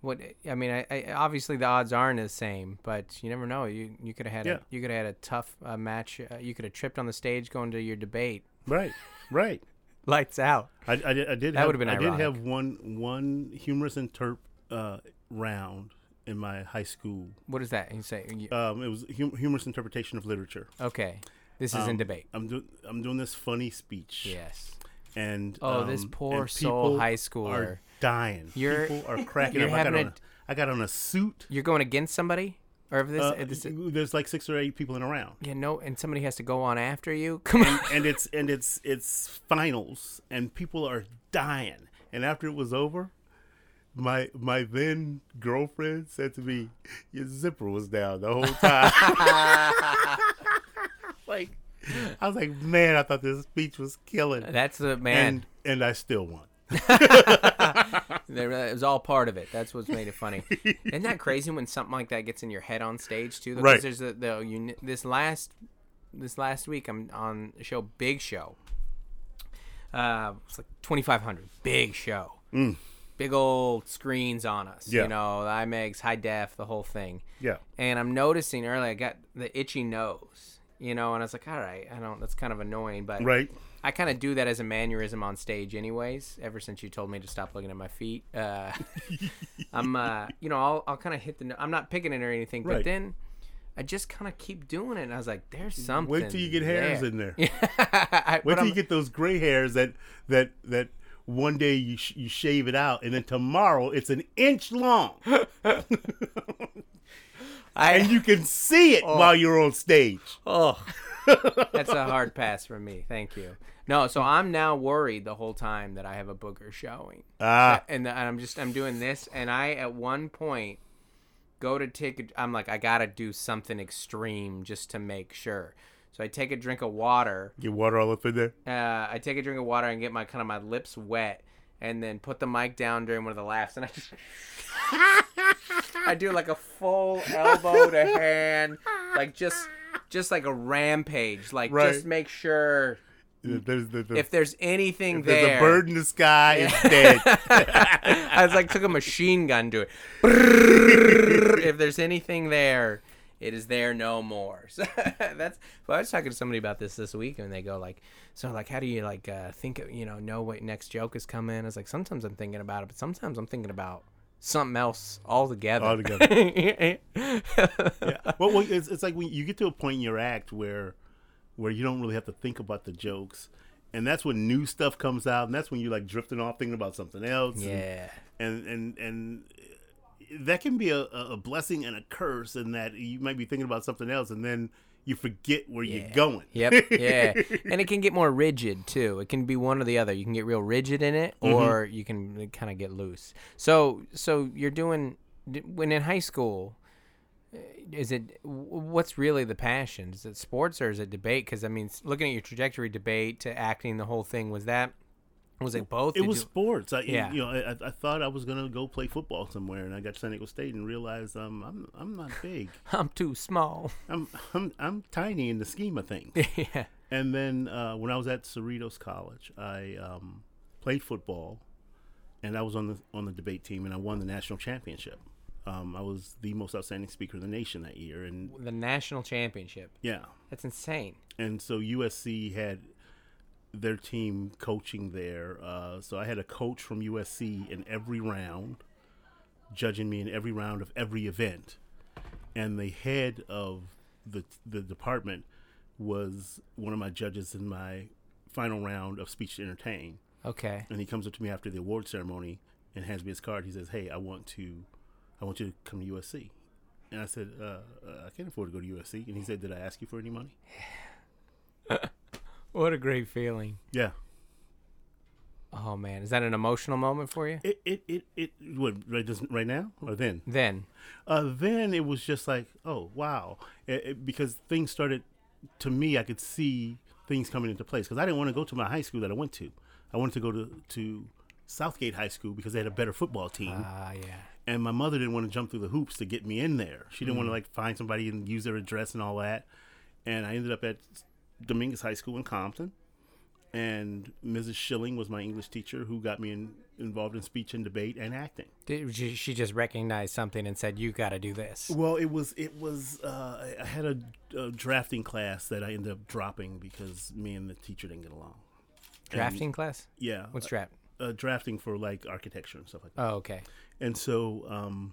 what I mean, I, I obviously the odds aren't the same, but you never know. You you could have had Yeah. a, you could have had a tough uh, match. Uh, you could have tripped on the stage going to your debate. Right, right. Lights out. I, I did. I did That have, would've been I did have one one humorous interp uh, round in my high school. What is that? You say you- Um, it was hum- humorous interpretation of literature. okay. This is in Um, debate. I'm doing I'm doing this funny speech. Yes. and Oh, this um, poor soul high schooler. are dying. You're- people are cracking you're up. I got, having on a- a, I got on a suit. You're going against somebody, or if this, Uh, if this there's like six or eight people in a round, yeah, no, and somebody has to go on after you. Come on. and it's and it's it's finals, and people are dying. And after it was over, my my then girlfriend said to me, "Your zipper was down the whole time." like, I was like, "Man, I thought this speech was killing." That's the man. and and I still won. There- It was all part of it. That's what's made it funny. Isn't that crazy when something like that gets in your head on stage too? Because Right. There's the, the this last this last week I'm on the show Big Show. Uh, it's like 2,500. Big show. Big old screens on us. Mm. Yeah. You know, the IMAX, high def, the whole thing. Yeah. And I'm noticing early I got the itchy nose. You know, and I was like, all right, I don't. That's kind of annoying, but Right. I kind of do that as a mannerism on stage, anyways. Ever since you told me to stop looking at my feet, uh, I'm, uh, you know, I'll, I'll kind of hit the. I'm not picking it or anything, but then I just kind of keep doing it, and I was like, "There's something." Wait till you get hairs there. in there. I, Wait till I'm- you get those gray hairs that that that one day you sh- you shave it out, and then tomorrow it's an inch long, I, and you can see it while you're on stage. oh, that's a hard pass for me. Thank you. No, so I'm now worried the whole time that I have a booger showing. Ah, and, and I'm just I'm doing this, and I at one point go to take. A, I'm like I gotta do something extreme just to make sure. So I take a drink of water. Get water all up in there. Uh, I take a drink of water and get my kind of my lips wet, and then put the mic down during one of the laughs, and I just I do like a full elbow to hand, like just just like a rampage, like Right. just make sure There's, the, the, if there's anything there's there. a bird in the sky, it's dead. I was like took a machine gun to it. if there's anything there, it is there no more. So that's. Well, I was talking to somebody about this this week, and they go like, "So like, how do you like uh, think of, you know know what next joke is coming?" I was like, "Sometimes I'm thinking about it, but sometimes I'm thinking about something else altogether." Altogether. yeah. well, well it's, it's like when you get to a point in your act where where you don't really have to think about the jokes, and that's when new stuff comes out, and that's when you're like drifting off thinking about something else. and- Yeah. and and and that can be a, a blessing and a curse in that you might be thinking about something else and then you forget where you're going. Yep. Yeah. and it can get more rigid too. It can be one or the other. You can get real rigid in it, Mm-hmm. or you can kind of get loose. So, so you're doing when in high school. uh, Is it what's really the passion? Is it sports or is it debate? Because I mean, looking at your trajectory, debate to acting, the whole thing was that was it both? It Did was you- sports. I, Yeah. you know, I, I thought I was gonna go play football somewhere, and I got to San Diego State and realized um, I'm I'm not big. I'm too small. I'm I'm I'm tiny in the scheme of things. yeah. And then uh, when I was at Cerritos College, I um, played football, and I was on the on the debate team, and I won the national championship. Um, I was the most outstanding speaker in the nation that year, and The national championship. yeah, That's insane. and so USC had their team coaching there. Uh, so I had a coach from USC in every round, judging me in every round of every event, and the head of the the department was one of my judges in my final round of speech to entertain. Okay. And he comes up to me after the award ceremony and hands me his card. He says, "Hey, I want to, I want you to come to USC." And I said, uh, uh, "I can't afford to go to USC." And he said, "Did I ask you for any money?" What a great feeling. Yeah. Oh man, is that an emotional moment for you? It it it, it what right just right now or then? Then. Uh, then it was just like, oh wow, It- it- because things started. To me, I could see things coming into place because I didn't want to go to my high school that I went to. I wanted to go to to Southgate High School because they had a better football team, Ah, yeah. and my mother didn't want to jump through the hoops to get me in there. She didn't want to like find somebody and use their address and all that. And I ended up at Dominguez High School in Compton. And Mrs. Schilling was my English teacher who got me in, involved in speech and debate and acting. Did she, she just recognized something and said, "You got to do this." Well, it was it was uh, I- had a, a drafting class that I ended up dropping because me and the teacher didn't get along. Drafting class? Yeah, What's draft? uh, drafting for like architecture and stuff like that. Oh, okay. And so um,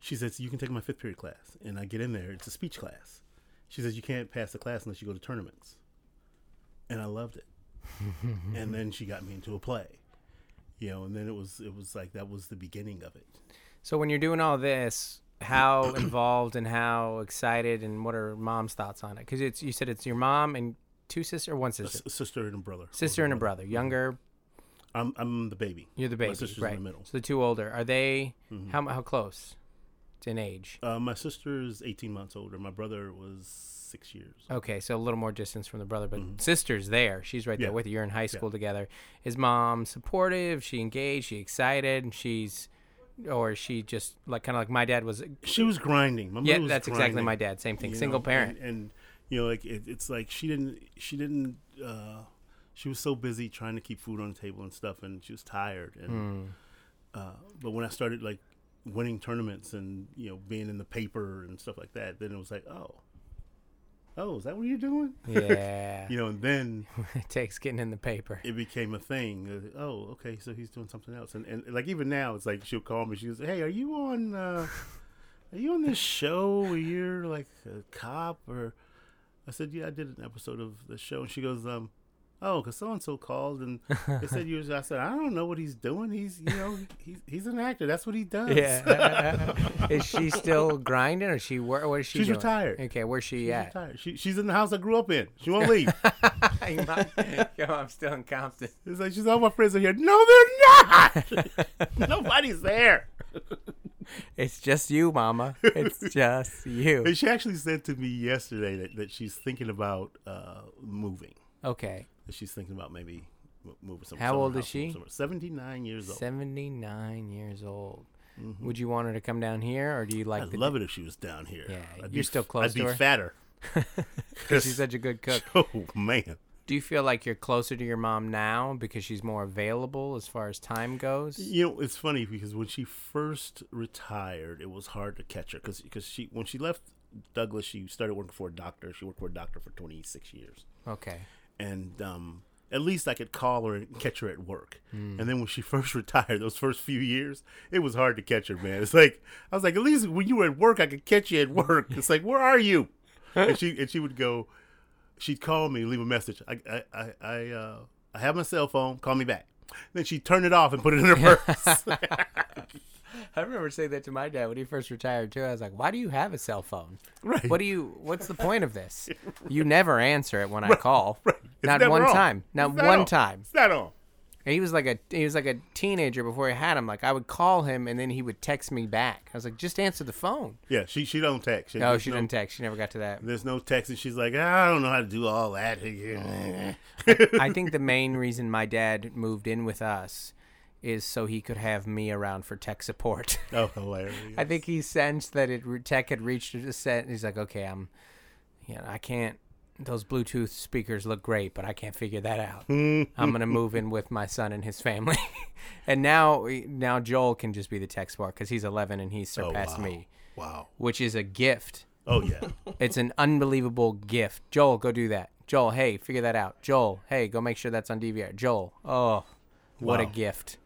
she says you can take my fifth period class, and I get in there. It's a speech class. She says you can't pass the class unless you go to tournaments, and I loved it. and then she got me into a play, you know, and then it was it was like that was the beginning of it. So when you're doing all this, how involved and how excited and what are mom's thoughts on it? Because it's you said it's your mom and two sister or one sister, sister and a brother. sister and a brother, mm-hmm. younger. I'm I'm the baby. You're the baby, My sister's right? in the middle. So the two older are they? Mm-hmm. How how close? In age. Uh, my sister is 18 months older. My brother was six years. Okay, so a little more distance from the brother, but sister's there. She's right there Mm-hmm. Yeah. with you. You're in high school together. Is mom supportive? She engaged? She excited? And she's, or she just like kind of like my dad was? She was grinding. My Yeah, was that's exactly my dad. Same thing. you Single know, parent. and, and you know, like it, it's like she didn't. She didn't. Uh, she was so busy trying to keep food on the table and stuff, and she was tired. And Hmm. uh, but when I started like winning tournaments and you know being in the paper and stuff like that, then it was like, oh, oh, is that what you're doing? yeah, You know, and then it takes getting in the paper. it became a thing. Oh, okay, so he's doing something else, and and like even now, it's like she'll call me. She goes, "Hey, are you on? Uh, are you on this show where you're like a cop?" Or I said, "Yeah, I did an episode of the show," and she goes, "Um." Oh, because so and so called and they said you. I said I don't know what he's doing. He's you know he's he's an actor. That's what he does. Yeah. is she still grinding, or she where? What is she? She's doing? retired. Okay, where's she She's at? retired. She, she's in the house I grew up in. She won't leave. Yo, I'm still in Compton. It's like she's all my friends are here. No, they're not. Nobody's there. it's just you, Mama. It's just you. And she actually said to me yesterday that, that she's thinking about uh, moving. Okay. She's thinking about maybe moving somewhere. How old is she? 79 years old. 79 years old. Mm-hmm. Would you want her to come down here, or do you like I'd love it if she was down here. Yeah, I'd you're be, still close I'd be her? fatter. because she's such a good cook? Oh man. Do you feel like you're closer to your mom now because she's more available as far as time goes? You know, it's funny because when she first retired, it was hard to catch her because because she when she left Douglas, she started working for a doctor. She worked for a doctor for 26 years, Okay. And um, at least I could call her and catch her at work. Hmm. And then when she first retired, those first few years, it was hard to catch her. Man, it's like I was like, at least when you were at work, I could catch you at work. It's like, where are you? and she and she would go. She'd call me, leave a message. I I I I, uh, I have my cell phone. Call me back. Then she'd turn it off and put it in her purse. I remember saying that to my dad when he first retired too. I was like, "Why do you have a cell phone? Right. What do you? What's the point of this? You never answer it when I call. Right. Not one on. time. Not not one on. time. It's not on. And he was like a he was like a teenager before he had him. Like I would call him and then he would text me back. I was like, just answer the phone. Yeah, she she don't text. No, There's she didn't text. She never got to that. There's no text, and she's like, ah, I don't know how to do all that. I think the main reason my dad moved in with us is so he could have me around for tech support. oh, hilarious. I think he sensed that it tech had reached a set. He's like, okay, I'm, you know, I can't. Those Bluetooth speakers look great, but I can't figure that out. I'm gonna move in with my son and his family, and now now Joel can just be the tech support because he's 11 and he's Oh, surpassed wow. me, Wow. which is a gift. Oh yeah. It's an unbelievable gift. Joel, go do that. Joel, hey, figure that out. Joel, hey, go make sure that's on DVR. Joel, oh, what a gift.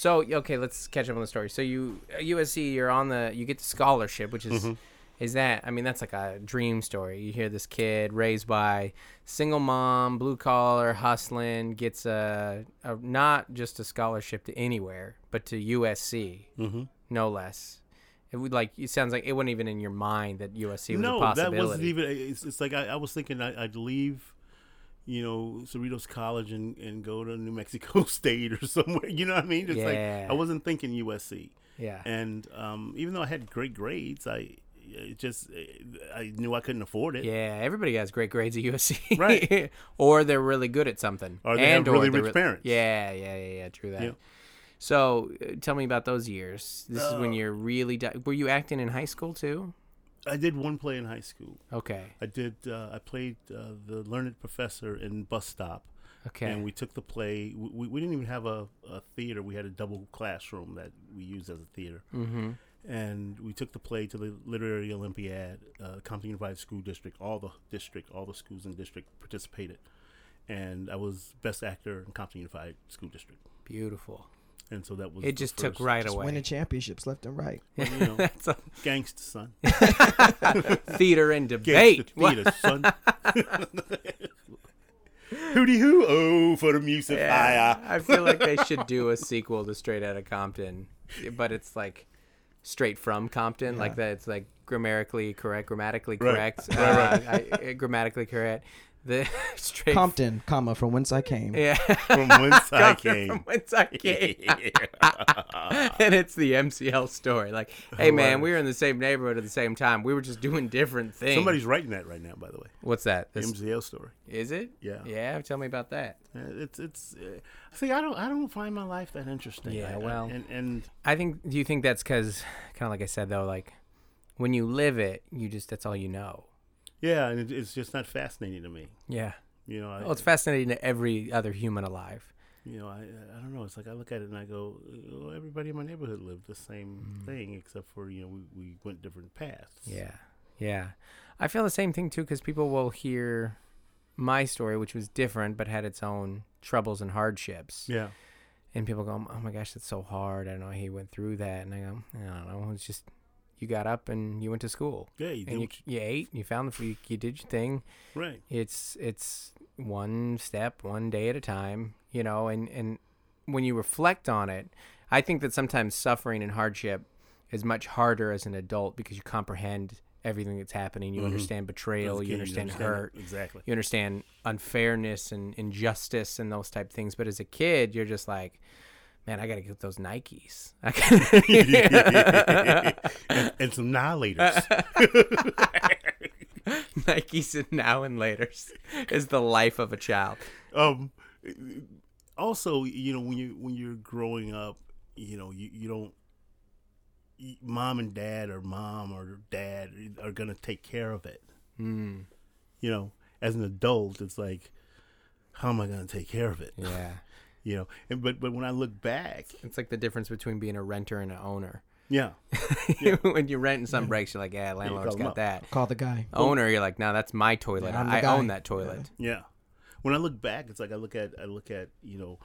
So okay, let's catch up on the story. So you at USC, you're on the you get the scholarship, which is is that I mean that's like a dream story. You hear this kid raised by single mom, blue collar, hustling, gets a, a not just a scholarship to anywhere, but to USC, mm-hmm. no less. It would like it sounds like it wasn't even in your mind that USC was a No, that wasn't even. It's, it's like I, I was thinking I, I'd leave, you know, Cerritos College and, and go to New Mexico State or somewhere. You know what I mean? It's Yeah. like I wasn't thinking USC. Yeah. And um, even though I had great grades, I it just I knew I couldn't afford it. Yeah, everybody has great grades at USC. Right. or they're really good at something. Or they have And or really rich re- parents. Yeah, yeah, yeah, yeah, true that. Yeah. So, uh, tell me about those years. This is when Uh, you're really di- Were you acting in high school too? I did one play in high school. Okay. I did. Uh, I played uh, the learned professor in Bus Stop. Okay. And we took the play. We, we didn't even have a, a theater. We had a double classroom that we used as a theater. mhm. And we took the play to the Literary Olympiad, uh, Compton Unified School District. All the district, all the schools in the district participated. And I was best actor in Compton Unified School District. Beautiful. And so that was. It the just took right Just away. winning championships left and right. You know, That's a gangsta son. theater and debate. Gangsta theater, son. Hooty hoo! Oh, for the music Yeah. I feel like they should do a sequel to Straight Outta Compton, but it's like straight from Compton, like that. It's like grammatically correct, grammatically Right. correct, Right, uh, I, uh, grammatically correct. The straight Compton, comma from whence I came. yeah, From whence I Compton came. From whence I came. and it's the MCL story. Like, hey man, we were in the same neighborhood at the same time. We were just doing different things. Somebody's writing that right now, by the way. What's that? This, MCL story. is it? Yeah. Yeah. Tell me about that. Uh, It's it's. Uh, see, I don't I don't find my life that interesting. Yeah, I- I- well- and and I think. Do you think that's because, kind of like I said though, like when you live it, you just that's all you know. Yeah, and it, it's just not fascinating to me. Yeah. You know, I, Well, it's fascinating to every other human alive. you know, I I don't know. It's like I look at it and I go, oh, everybody in my neighborhood lived the same mm. thing, except for you know we, we went different paths. Yeah. Yeah. I feel the same thing too because people will hear my story, which was different but had its own troubles and hardships. Yeah. And people go, oh my gosh, that's so hard. I don't know how he went through that. And I go, I don't know. It's just you got up and you went to school. Yeah. You did And you, what you ate, you found the food, you did your thing. right. it's it's one step one day at a time you know and and when you reflect on it i think that sometimes suffering and hardship is much harder as an adult because you comprehend everything that's happening you Mhm. understand betrayal As a you understand it. hurt Exactly. you understand unfairness and injustice and those type things but as a kid you're just like Man, I gotta get those Nikes. And, and some annihilators. Nikes and now and later's is the life of a child. um, also, you know, when you when you're growing up, you know, you, you don't. Mom and dad, or mom or dad, are gonna take care of it. Mm, You know, as an adult, it's like, how am I gonna take care of it? yeah, You know, and but but when I look back, it's like the difference between being a renter and an owner. yeah, when you rent and something breaks, you're like, yeah, landlord's call 'em got up. that. Call the guy. Owner, you're like, no, that's my toilet. Yeah, I'm the I guy." own that toilet. Yeah. When I look back, it's like I look at I look at you know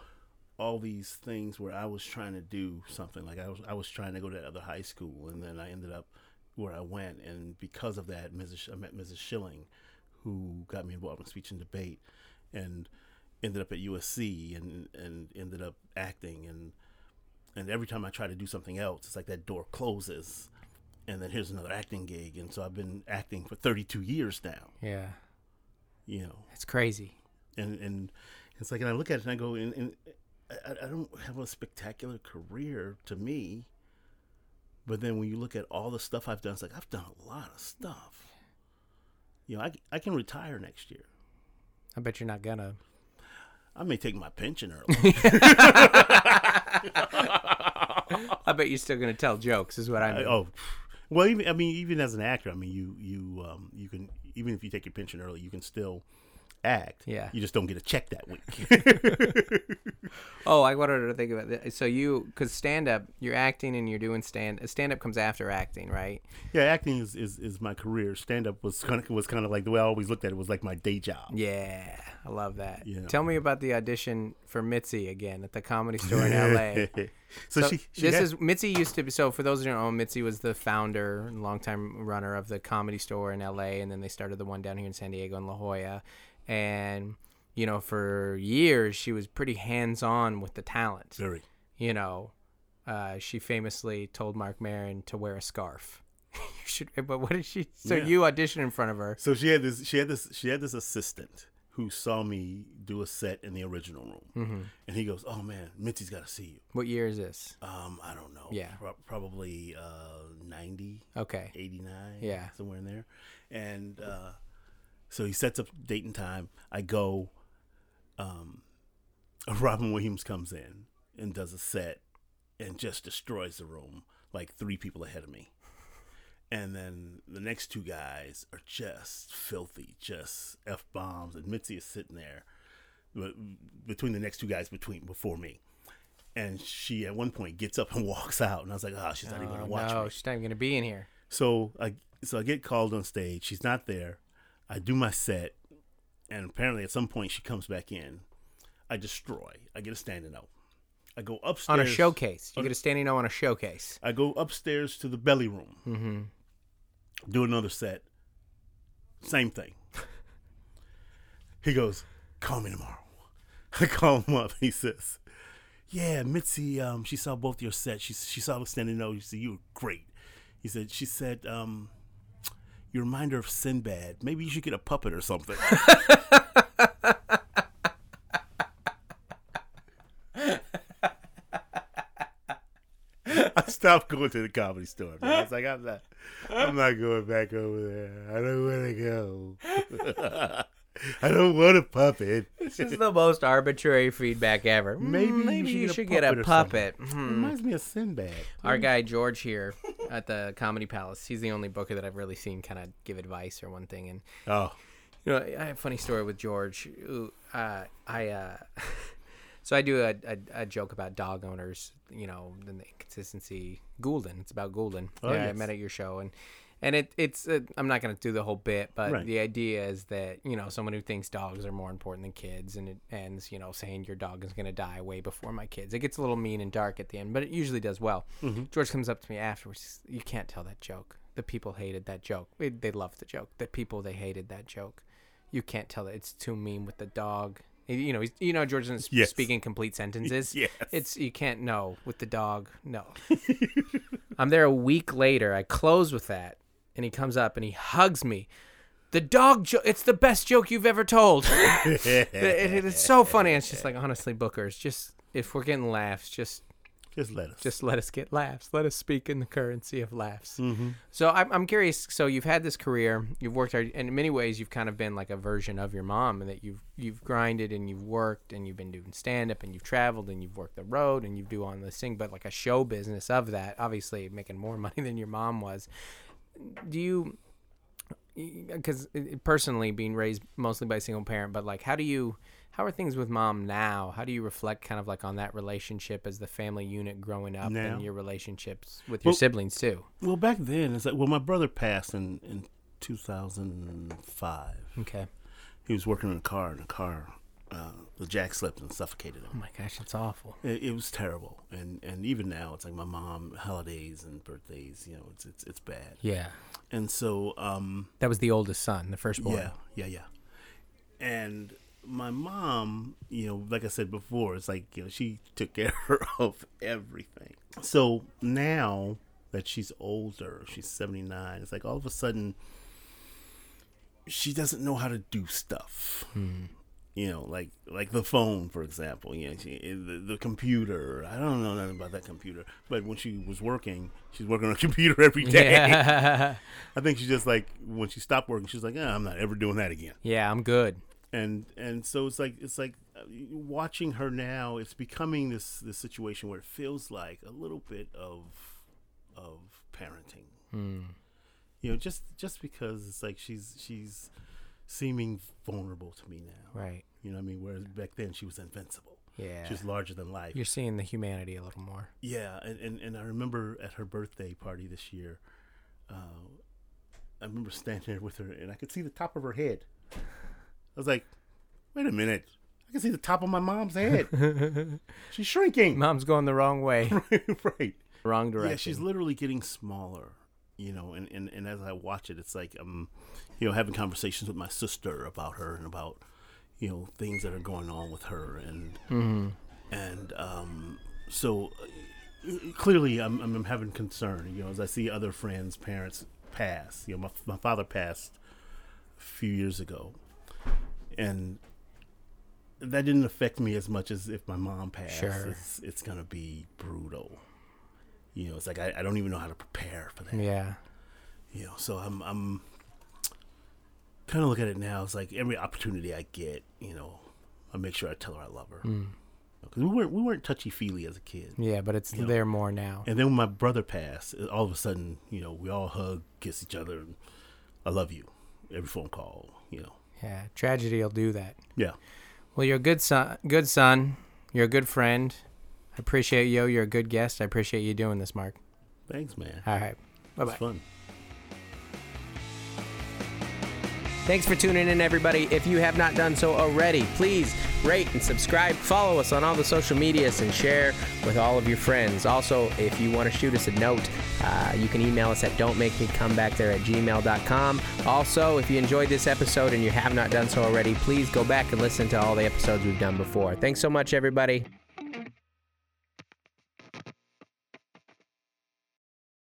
all these things where I was trying to do something. Like I was I was trying to go to that other high school, and then I ended up where I went, and because of that, Mrs. Sh- I met Mrs. Schilling, who got me involved in speech and debate, and ended up at USC, and and ended up acting, and and every time I try to do something else, it's like that door closes. And then here's another acting gig, and so I've been acting for 32 years now. Yeah, You know, it's crazy. and and it's like and I look at it and I go and, and I, I don't have a spectacular career to me, but then when you look at all the stuff I've done, it's like I've done a lot of stuff. You know, I, I can retire next year. I bet you're not gonna. I may take my pension early. I bet you're still gonna tell jokes. Is what I I- mean. oh, well, even I mean, even as an actor, I mean, you you um you can even if you take your pension early, you can still act. Yeah. you just don't get a check that week. Oh, I wanted to think about that. So you, because stand up, you're acting and you're doing stand. Stand up comes after acting, right? yeah, acting is, is, is my career. Stand up was kind of was kind of like the way I always looked at it was like my day job. Yeah, I love that. Yeah. Tell me about the audition for Mitzi again at the comedy store in LA. so, So she, she this had- is Mitzi used to be. So for those who don't know, Mitzi was the founder and longtime runner of the comedy store in L.A. and then they started the one down here in San Diego in La Jolla, and you know for years she was pretty hands on with the talent. very You know, uh, she famously told Marc Maron to wear a scarf. you should, but what did she? So Yeah. you auditioned in front of her. so she had this she had this she had this assistant who saw me do a set in the original room, Mm-hmm. and he goes, "Oh man, Mitzi's got to see you." What year is this? Um, I don't know. Yeah. Pro- probably uh 90, Okay. 89, Yeah. somewhere in there. And uh, so he sets up date and time. I go. Um, Robin Williams comes in and does a set and just destroys the room like three people ahead of me. And then the next two guys are just filthy, just f bombs, and Mitzi is sitting there between the next two guys between before me. And she at one point gets up and walks out, and I was like, "Oh, she's not even Oh, gonna watch no, me." she's not even gonna be in here. So I so I get called on stage. She's not there. I do my set, and apparently at some point she comes back in. I destroy. I get a standing out. I go upstairs On a showcase. You get a standing O on a showcase. I go upstairs to the belly room. Mm-hmm. Do another set. Same thing. he goes, "Call me tomorrow." I call him up. He says, "Yeah, Mitzi. Um, she saw both your sets. She she saw the standing out. She said you were great." He said, "She said, um, you remind her of Sinbad. Maybe you should get a puppet or something." I stopped going to the comedy store. Man. I was like, I'm not, I'm not going back over there. I don't want to go. I don't want a puppet. This is the most arbitrary feedback ever. Maybe Mm, you should you get a get a puppet or something. puppet. It Hmm. reminds me of Sinbad. Our guy George here at the Comedy Palace. He's the only booker that I've really seen kind of give advice or one thing. And Oh, you know, I have a funny story with George. Ooh, Uh, I uh, so I do a, a, a joke about dog owners. You know, and the inconsistency. Goulden. It's about Goulden. Oh, yeah, I met at your show and. And it, it's uh, I'm not gonna do the whole bit, but Right. the idea is that you know someone who thinks dogs are more important than kids, and it ends you know saying your dog is gonna die way before my kids. It gets a little mean and dark at the end, but it usually does well. George comes up to me afterwards. You can't tell that joke. The people hated that joke. It, they loved the joke. The people they hated that joke. You can't tell that it's too mean with the dog. You know, he's, you know, George isn't Yes. speaking complete sentences. Yes. It's you can't know with the dog. No. I'm there a week later. I close with that, and he comes up and he hugs me. The dog joke. It's the best joke you've ever told. it, it- it's so funny. It's just like honestly, Booker. It's just if we're getting laughs, just Just let us. Just let us get laughs. Let us speak in the currency of laughs. hmm So I'm, I'm curious. So you've had this career, you've worked hard, and in many ways you've kind of been like a version of your mom, and that you've you've grinded and you've worked and you've been doing stand up and you've traveled and you've worked the road and you do all this thing, but like a show business of that, obviously making more money than your mom was. Do you? Because personally, being raised mostly by a single parent, but like, how do you? How are things with mom now? How do you reflect kind of like on that relationship as the family unit growing up Now? and your relationships with your Well- siblings too? Well, back then, it's like, well, my brother passed in, in 2005. Okay. He was working in a car, in a car, uh, the jack slipped and suffocated him. Oh my gosh, it's awful. It, it was terrible, and and even now, it's like my mom holidays and birthdays. You know, it's it's it's bad. Yeah. And so, um, That was the oldest son, the firstborn. yeah, yeah, yeah. And my mom, you know, like I said before, it's like you know she took care of everything. So now that she's older, she's seventy nine. It's like all of a sudden she doesn't know how to do stuff. You know, like like the phone, for example. You know, she, the, the computer. I don't know nothing about that computer. But when she was working, she's working on a computer every day. Yeah. I think she's just like when she stopped working, she's like, "Ah, I'm not ever doing that again. yeah, I'm good. And and so it's like it's like uh, watching her now. It's becoming this this situation where it feels like a little bit of of parenting. Hmm. You know, just just because it's like she's she's seeming vulnerable to me now. Right. You know what I mean? Whereas back then she was invincible. Yeah. She was larger than life. You're seeing the humanity a little more. Yeah, and, and, and I remember at her birthday party this year, uh, I remember standing there with her, and I could see the top of her head. I was like, "Wait a minute! I can see the top of my mom's head. she's shrinking." Mom's going the wrong way, right? wrong direction. Yeah, she's literally getting smaller. You know, and, and, and as I watch it, it's like I'm, you know, having conversations with my sister about her and about, you know, things that are going on with her, and and um, so clearly I'm, I'm having concern. You know, as I see other friends' parents pass. You know, my my father passed a few years ago, and that didn't affect me as much as if my mom passed. Sure. It's, it's gonna be brutal. You know, it's like I, I don't even know how to prepare for that. yeah. You know, so I'm I'm kind of look at it now. It's like every opportunity I get, you know, I make sure I tell her I love her. Hmm. Because we weren't we weren't touchy feely as a kid. Yeah, but it's You know. there more now. And then when my brother passed, all of a sudden, you know, we all hug, kiss each other, and I love you. Every phone call, you know. Yeah, tragedy will do that. Yeah. Well, you're a good son. Good son. You're a good friend. I appreciate you. You're a good guest. I appreciate you doing this, Mark. Thanks, man. All right. Bye bye. fun. Thanks for tuning in, everybody. If you have not done so already, please rate and subscribe. Follow us on all the social medias and share with all of your friends. Also, if you want to shoot us a note, uh, you can email us at don't make me come back there at gmail.com. Also, if you enjoyed this episode and you have not done so already, please go back and listen to all the episodes we've done before. Thanks so much, everybody.